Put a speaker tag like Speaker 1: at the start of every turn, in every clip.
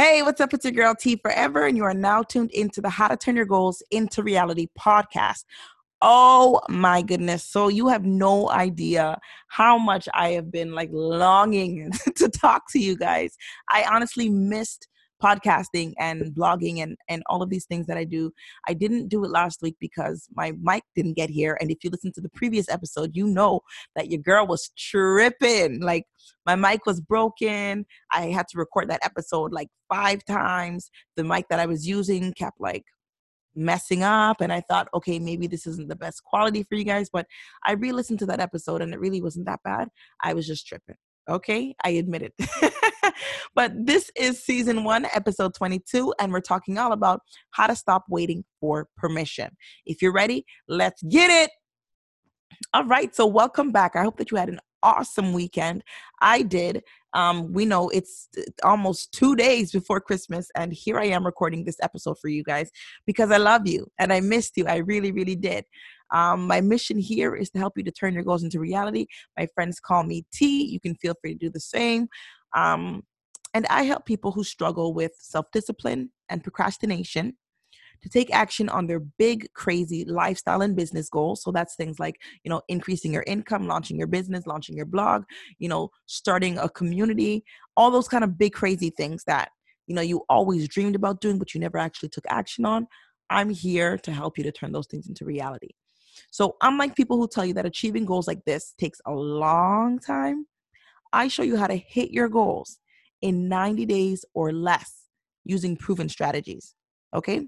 Speaker 1: Hey, what's up? It's your girl T Forever, and you are now tuned into the How to Turn Your Goals into Reality podcast. Oh my goodness. So, you have no idea how much I have been like longing to talk to you guys. I honestly missed podcasting and blogging and and all of these things that I do. I didn't do it last week because my mic didn't get here and if you listen to the previous episode, you know that your girl was tripping. Like my mic was broken. I had to record that episode like 5 times. The mic that I was using kept like messing up and I thought, okay, maybe this isn't the best quality for you guys, but I re-listened to that episode and it really wasn't that bad. I was just tripping. Okay, I admit it. but this is season one, episode 22, and we're talking all about how to stop waiting for permission. If you're ready, let's get it. All right, so welcome back. I hope that you had an awesome weekend. I did. Um, we know it's almost two days before Christmas, and here I am recording this episode for you guys because I love you and I missed you. I really, really did. Um, my mission here is to help you to turn your goals into reality. My friends call me T. You can feel free to do the same. Um, and I help people who struggle with self discipline and procrastination to take action on their big, crazy lifestyle and business goals. So that's things like, you know, increasing your income, launching your business, launching your blog, you know, starting a community, all those kind of big, crazy things that, you know, you always dreamed about doing, but you never actually took action on. I'm here to help you to turn those things into reality. So, unlike people who tell you that achieving goals like this takes a long time, I show you how to hit your goals in 90 days or less using proven strategies. Okay?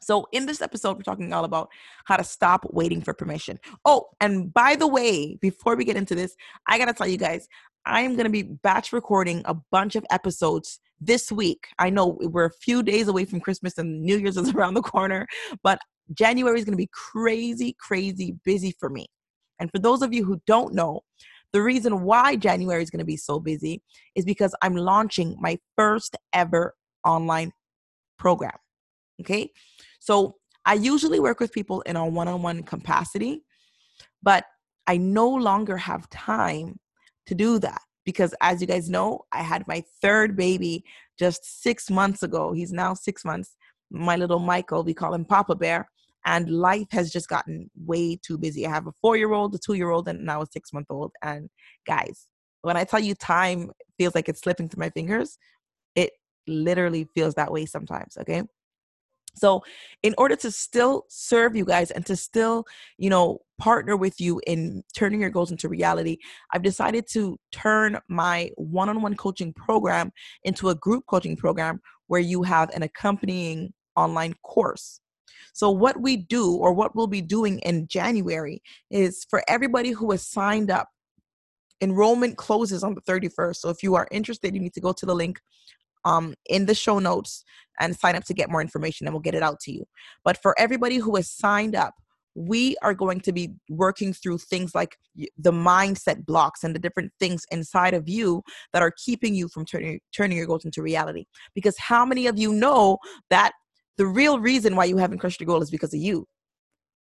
Speaker 1: So, in this episode, we're talking all about how to stop waiting for permission. Oh, and by the way, before we get into this, I gotta tell you guys, I am gonna be batch recording a bunch of episodes this week. I know we're a few days away from Christmas and New Year's is around the corner, but January is gonna be crazy, crazy busy for me. And for those of you who don't know, the reason why January is going to be so busy is because I'm launching my first ever online program. Okay. So I usually work with people in a one on one capacity, but I no longer have time to do that because, as you guys know, I had my third baby just six months ago. He's now six months. My little Michael, we call him Papa Bear and life has just gotten way too busy. I have a four year old, a two year old, and now a six month old. And guys, when I tell you time feels like it's slipping through my fingers, it literally feels that way sometimes. Okay. So, in order to still serve you guys and to still, you know, partner with you in turning your goals into reality, I've decided to turn my one on one coaching program into a group coaching program where you have an accompanying online course. So, what we do or what we'll be doing in January is for everybody who has signed up, enrollment closes on the 31st. So, if you are interested, you need to go to the link um, in the show notes and sign up to get more information, and we'll get it out to you. But for everybody who has signed up, we are going to be working through things like the mindset blocks and the different things inside of you that are keeping you from turning turning your goals into reality because how many of you know that the real reason why you haven't crushed your goal is because of you.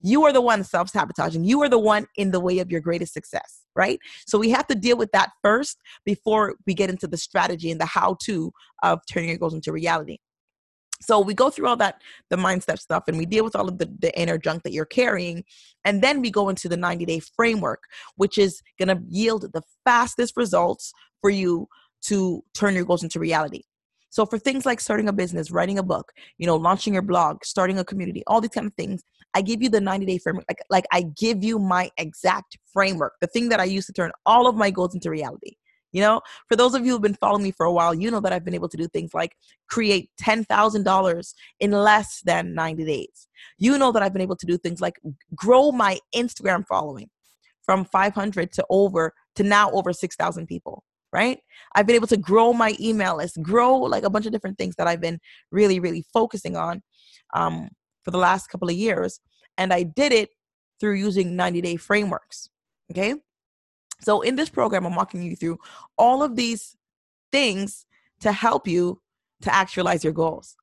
Speaker 1: You are the one self sabotaging. You are the one in the way of your greatest success, right? So we have to deal with that first before we get into the strategy and the how to of turning your goals into reality. So we go through all that, the mindset stuff, and we deal with all of the, the inner junk that you're carrying. And then we go into the 90 day framework, which is going to yield the fastest results for you to turn your goals into reality. So for things like starting a business, writing a book, you know, launching your blog, starting a community, all these kind of things, I give you the 90 day framework. Like, like I give you my exact framework, the thing that I use to turn all of my goals into reality. You know, for those of you who've been following me for a while, you know that I've been able to do things like create $10,000 in less than 90 days. You know that I've been able to do things like grow my Instagram following from 500 to over to now over 6,000 people right? I've been able to grow my email list, grow like a bunch of different things that I've been really, really focusing on um, for the last couple of years. And I did it through using 90 day frameworks. Okay. So in this program, I'm walking you through all of these things to help you to actualize your goals.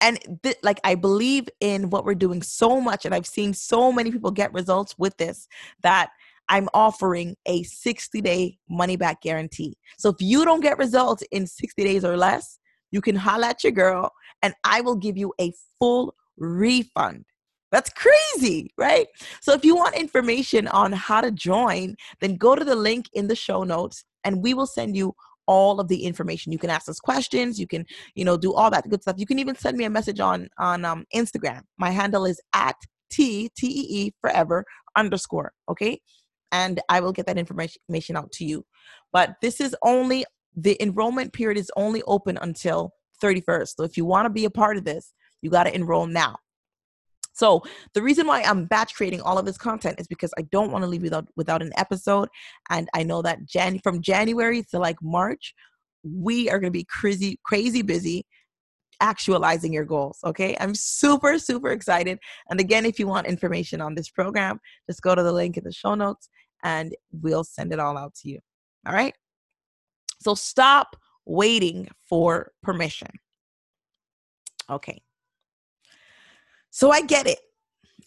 Speaker 1: And th- like I believe in what we're doing so much, and I've seen so many people get results with this that I'm offering a 60 day money back guarantee. So if you don't get results in 60 days or less, you can holla at your girl and I will give you a full refund. That's crazy, right? So if you want information on how to join, then go to the link in the show notes and we will send you all of the information. You can ask us questions, you can, you know, do all that good stuff. You can even send me a message on on um, Instagram. My handle is at T T E E forever underscore, okay? And I will get that information out to you. But this is only the enrollment period is only open until 31st. So if you want to be a part of this, you got to enroll now. So the reason why I'm batch creating all of this content is because I don't want to leave without without an episode. And I know that Jan from January to like March, we are gonna be crazy, crazy busy actualizing your goals. Okay. I'm super, super excited. And again, if you want information on this program, just go to the link in the show notes and we'll send it all out to you. All right. So stop waiting for permission. Okay. So I get it.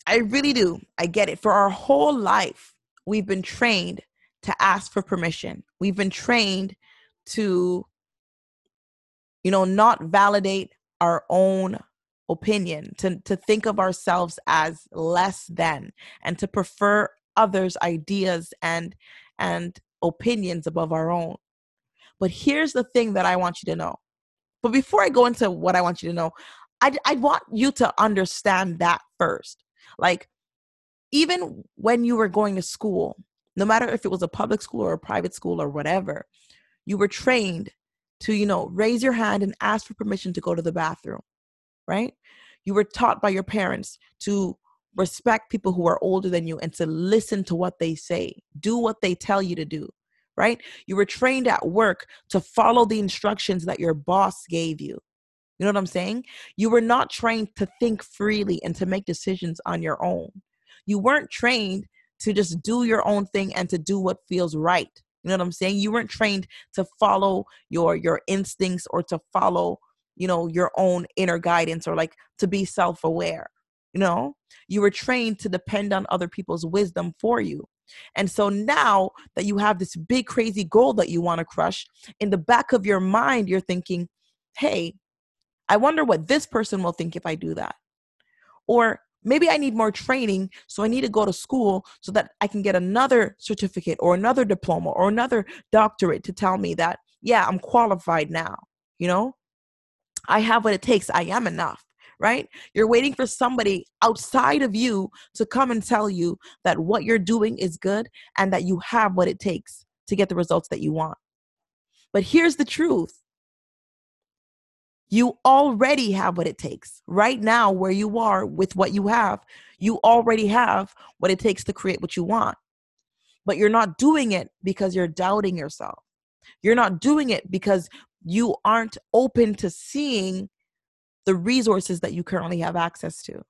Speaker 1: I really do. I get it. For our whole life, we've been trained to ask for permission. We've been trained to, you know, not validate our own opinion, to, to think of ourselves as less than, and to prefer others' ideas and and opinions above our own. But here's the thing that I want you to know. But before I go into what I want you to know, I, I want you to understand that first. Like, even when you were going to school, no matter if it was a public school or a private school or whatever, you were trained to, you know, raise your hand and ask for permission to go to the bathroom, right? You were taught by your parents to respect people who are older than you and to listen to what they say, do what they tell you to do, right? You were trained at work to follow the instructions that your boss gave you. You know what I'm saying? You were not trained to think freely and to make decisions on your own. You weren't trained to just do your own thing and to do what feels right. You know what I'm saying? You weren't trained to follow your your instincts or to follow, you know, your own inner guidance or like to be self-aware. You know? You were trained to depend on other people's wisdom for you. And so now that you have this big crazy goal that you want to crush, in the back of your mind you're thinking, "Hey, I wonder what this person will think if I do that. Or maybe I need more training, so I need to go to school so that I can get another certificate or another diploma or another doctorate to tell me that, yeah, I'm qualified now. You know, I have what it takes. I am enough, right? You're waiting for somebody outside of you to come and tell you that what you're doing is good and that you have what it takes to get the results that you want. But here's the truth you already have what it takes right now, where you are with what you have. You already have what it takes to create what you want. But you're not doing it because you're doubting yourself. You're not doing it because you aren't open to seeing the resources that you currently have access to.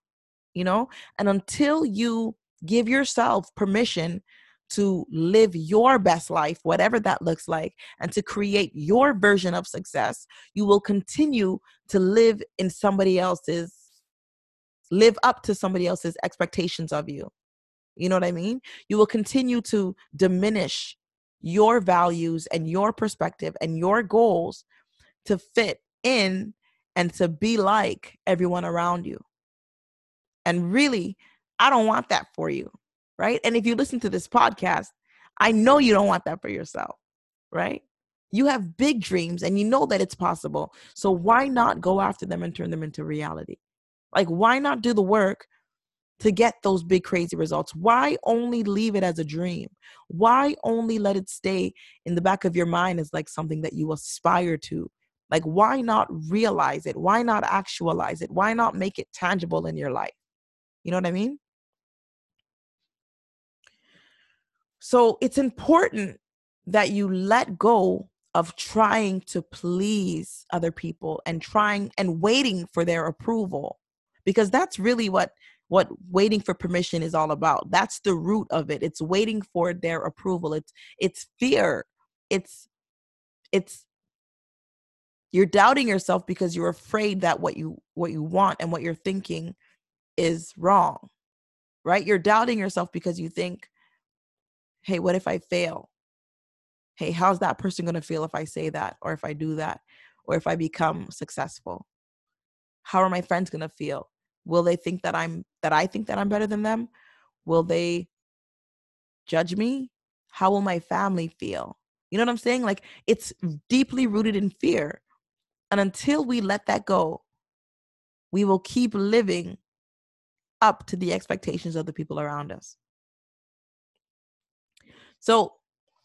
Speaker 1: You know? And until you give yourself permission to live your best life, whatever that looks like, and to create your version of success, you will continue to live in somebody else's, live up to somebody else's expectations of you. You know what I mean? You will continue to diminish your values and your perspective and your goals to fit in and to be like everyone around you. And really, I don't want that for you right? And if you listen to this podcast, I know you don't want that for yourself, right? You have big dreams and you know that it's possible. So why not go after them and turn them into reality? Like, why not do the work to get those big, crazy results? Why only leave it as a dream? Why only let it stay in the back of your mind as like something that you aspire to? Like, why not realize it? Why not actualize it? Why not make it tangible in your life? You know what I mean? So it's important that you let go of trying to please other people and trying and waiting for their approval because that's really what what waiting for permission is all about that's the root of it it's waiting for their approval it's it's fear it's it's you're doubting yourself because you're afraid that what you what you want and what you're thinking is wrong right you're doubting yourself because you think hey, what if I fail? Hey, how's that person going to feel if I say that or if I do that? or if I become successful? How are my friends going to feel? Will they think that I'm that I think that I'm better than them? Will they judge me? How will my family feel? You know what I'm saying? Like it's deeply rooted in fear. And until we let that go, we will keep living up to the expectations of the people around us. So,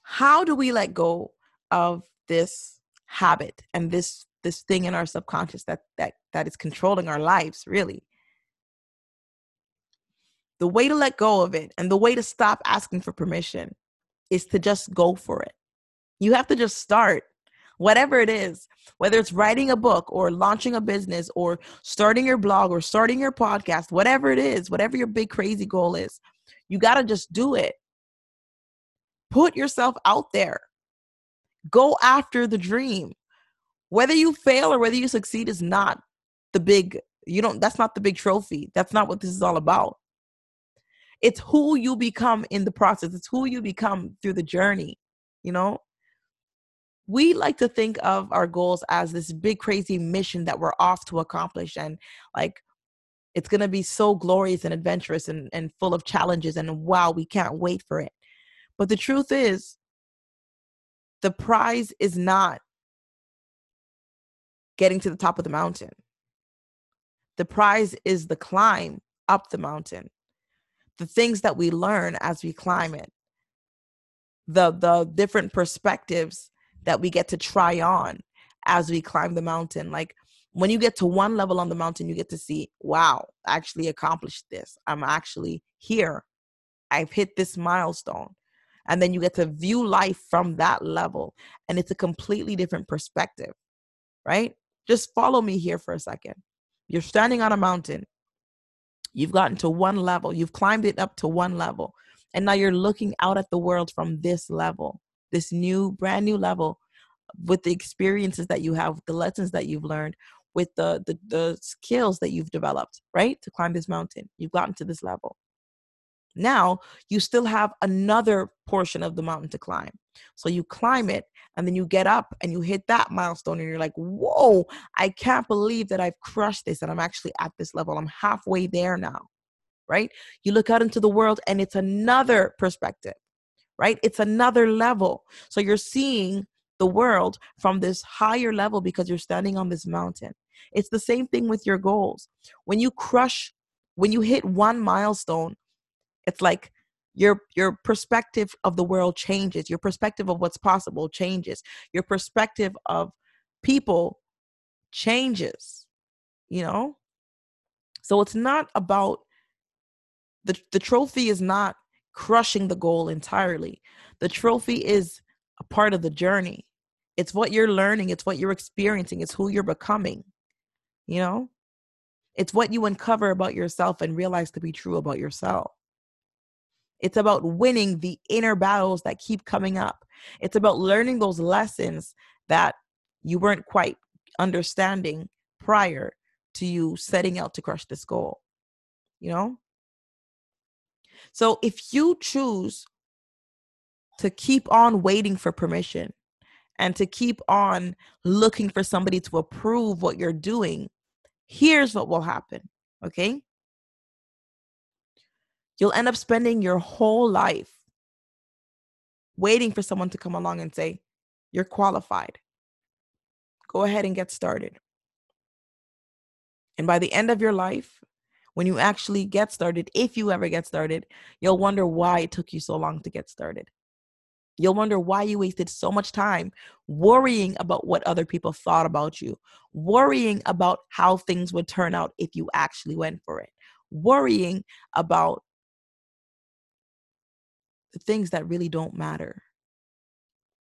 Speaker 1: how do we let go of this habit and this this thing in our subconscious that that that is controlling our lives really? The way to let go of it and the way to stop asking for permission is to just go for it. You have to just start whatever it is, whether it's writing a book or launching a business or starting your blog or starting your podcast, whatever it is, whatever your big crazy goal is, you got to just do it. Put yourself out there. Go after the dream. Whether you fail or whether you succeed is not the big, you don't, that's not the big trophy. That's not what this is all about. It's who you become in the process, it's who you become through the journey, you know? We like to think of our goals as this big crazy mission that we're off to accomplish and like it's going to be so glorious and adventurous and, and full of challenges and wow we can't wait for it. But the truth is the prize is not getting to the top of the mountain. The prize is the climb up the mountain. The things that we learn as we climb it. The the different perspectives that we get to try on as we climb the mountain. Like when you get to one level on the mountain, you get to see, wow, I actually accomplished this. I'm actually here. I've hit this milestone. And then you get to view life from that level. And it's a completely different perspective, right? Just follow me here for a second. You're standing on a mountain. You've gotten to one level, you've climbed it up to one level. And now you're looking out at the world from this level this new brand new level with the experiences that you have the lessons that you've learned with the, the the skills that you've developed right to climb this mountain. You've gotten to this level. Now you still have another portion of the mountain to climb. So you climb it and then you get up and you hit that milestone and you're like whoa i can't believe that i've crushed this and i'm actually at this level. I'm halfway there now right? You look out into the world and it's another perspective right? It's another level. So you're seeing the world from this higher level because you're standing on this mountain. It's the same thing with your goals. When you crush, when you hit one milestone, it's like your your perspective of the world changes your perspective of what's possible changes your perspective of people changes you know so it's not about the the trophy is not crushing the goal entirely. The trophy is a part of the journey. It's what you're learning, it's what you're experiencing, it's who you're becoming. You know? It's what you uncover about yourself and realize to be true about yourself. It's about winning the inner battles that keep coming up. It's about learning those lessons that you weren't quite understanding prior to you setting out to crush this goal. You know? So if you choose to keep on waiting for permission and to keep on looking for somebody to approve what you're doing, here's what will happen. Okay. You'll end up spending your whole life waiting for someone to come along and say, You're qualified. Go ahead and get started. And by the end of your life, when you actually get started, if you ever get started, you'll wonder why it took you so long to get started. You'll wonder why you wasted so much time worrying about what other people thought about you, worrying about how things would turn out if you actually went for it, worrying about the things that really don't matter.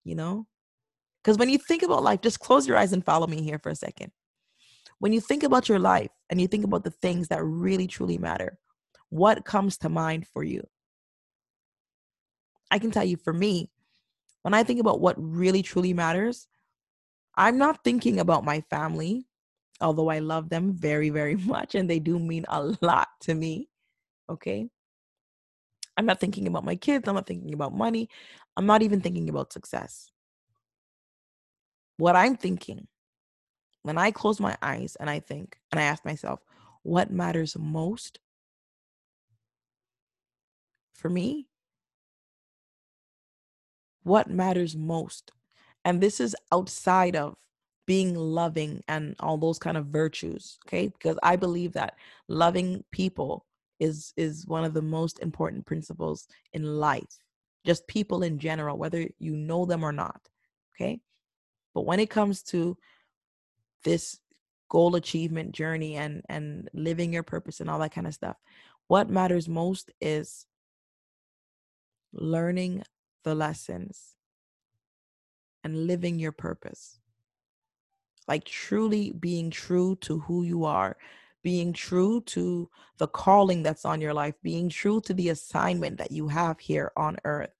Speaker 1: You know? Because when you think about life, just close your eyes and follow me here for a second when you think about your life and you think about the things that really truly matter, what comes to mind for you? I can tell you for me, when I think about what really truly matters, I'm not thinking about my family, although I love them very, very much and they do mean a lot to me. Okay. I'm not thinking about my kids. I'm not thinking about money. I'm not even thinking about success. What I'm thinking when I close my eyes and I think and I ask myself, what matters most for me? What matters most? And this is outside of being loving and all those kind of virtues, okay? Because I believe that loving people is is one of the most important principles in life. Just people in general, whether you know them or not, okay? But when it comes to this goal achievement journey and and living your purpose and all that kind of stuff what matters most is learning the lessons and living your purpose. Like truly being true to who you are being true to the calling that's on your life being true to the assignment that you have here on earth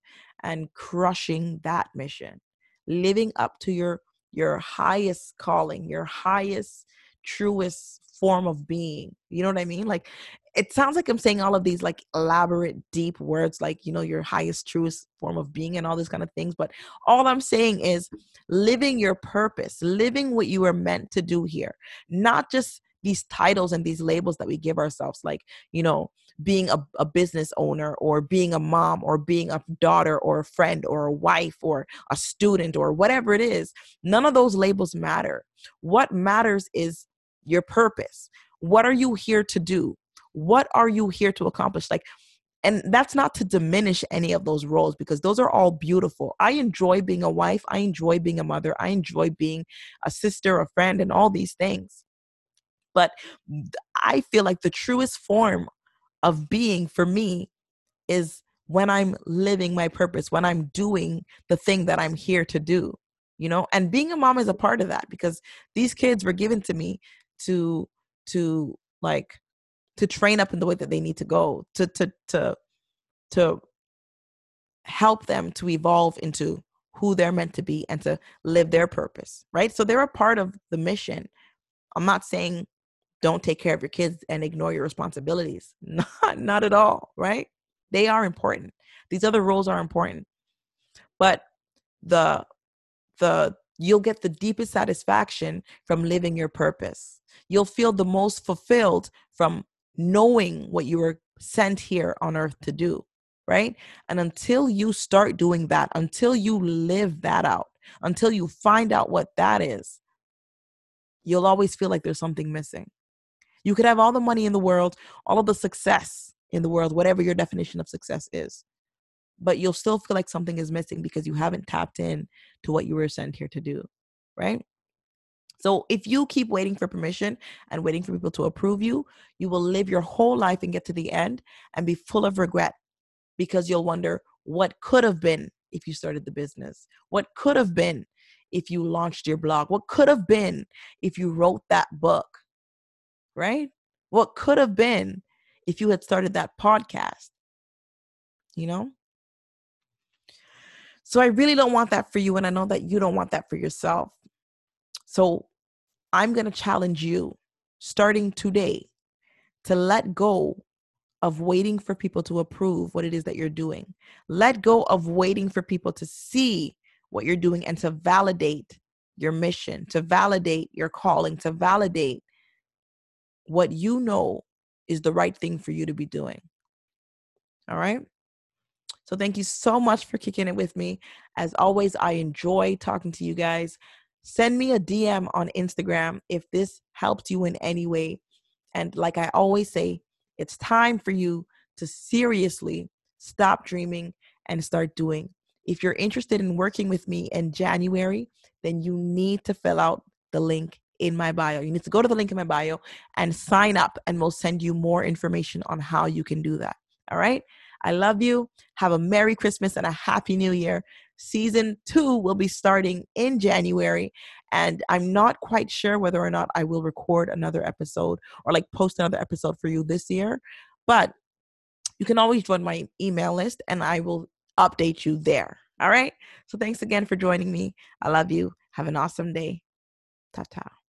Speaker 1: and crushing that mission living up to your your highest calling, your highest, truest form of being. You know what I mean? Like it sounds like I'm saying all of these like elaborate, deep words, like, you know, your highest, truest form of being and all these kind of things. But all I'm saying is living your purpose, living what you were meant to do here, not just these titles and these labels that we give ourselves, like, you know, being a, a business owner or being a mom or being a daughter or a friend or a wife or a student or whatever it is. None of those labels matter. What matters is your purpose. What are you here to do? What are you here to accomplish? Like, and that's not to diminish any of those roles because those are all beautiful. I enjoy being a wife. I enjoy being a mother. I enjoy being a sister, a friend, and all these things. But mm, I feel like the truest form of being for me is when I'm living my purpose, when I'm doing the thing that I'm here to do, you know? And being a mom is a part of that because these kids were given to me to to like to train up in the way that they need to go, to to to to help them to evolve into who they're meant to be and to live their purpose, right? So they're a part of the mission. I'm not saying don't take care of your kids and ignore your responsibilities. Not, not at all, right? They are important. These other roles are important. But the the you'll get the deepest satisfaction from living your purpose. You'll feel the most fulfilled from knowing what you were sent here on earth to do, right? And until you start doing that, until you live that out, until you find out what that is, you'll always feel like there's something missing. You could have all the money in the world, all of the success in the world, whatever your definition of success is. But you'll still feel like something is missing because you haven't tapped in to what you were sent here to do, right? So if you keep waiting for permission and waiting for people to approve you, you will live your whole life and get to the end and be full of regret because you'll wonder what could have been if you started the business? What could have been if you launched your blog? What could have been if you wrote that book? Right? What could have been if you had started that podcast, you know? So I really don't want that for you. And I know that you don't want that for yourself. So I'm going to challenge you starting today to let go of waiting for people to approve what it is that you're doing. Let go of waiting for people to see what you're doing and to validate your mission, to validate your calling, to validate what you know is the right thing for you to be doing. All right. So thank you so much for kicking it with me. As always, I enjoy talking to you guys. Send me a DM on Instagram if this helped you in any way. And like I always say, it's time for you to seriously stop dreaming and start doing. If you're interested in working with me in January, then you need to fill out the link in my bio. You need to go to the link in my bio and sign up, and we'll send you more information on how you can do that. All right. I love you. Have a Merry Christmas and a Happy New Year. Season two will be starting in January, and I'm not quite sure whether or not I will record another episode or like post another episode for you this year, but you can always join my email list and I will update you there. All right. So thanks again for joining me. I love you. Have an awesome day. Ta ta.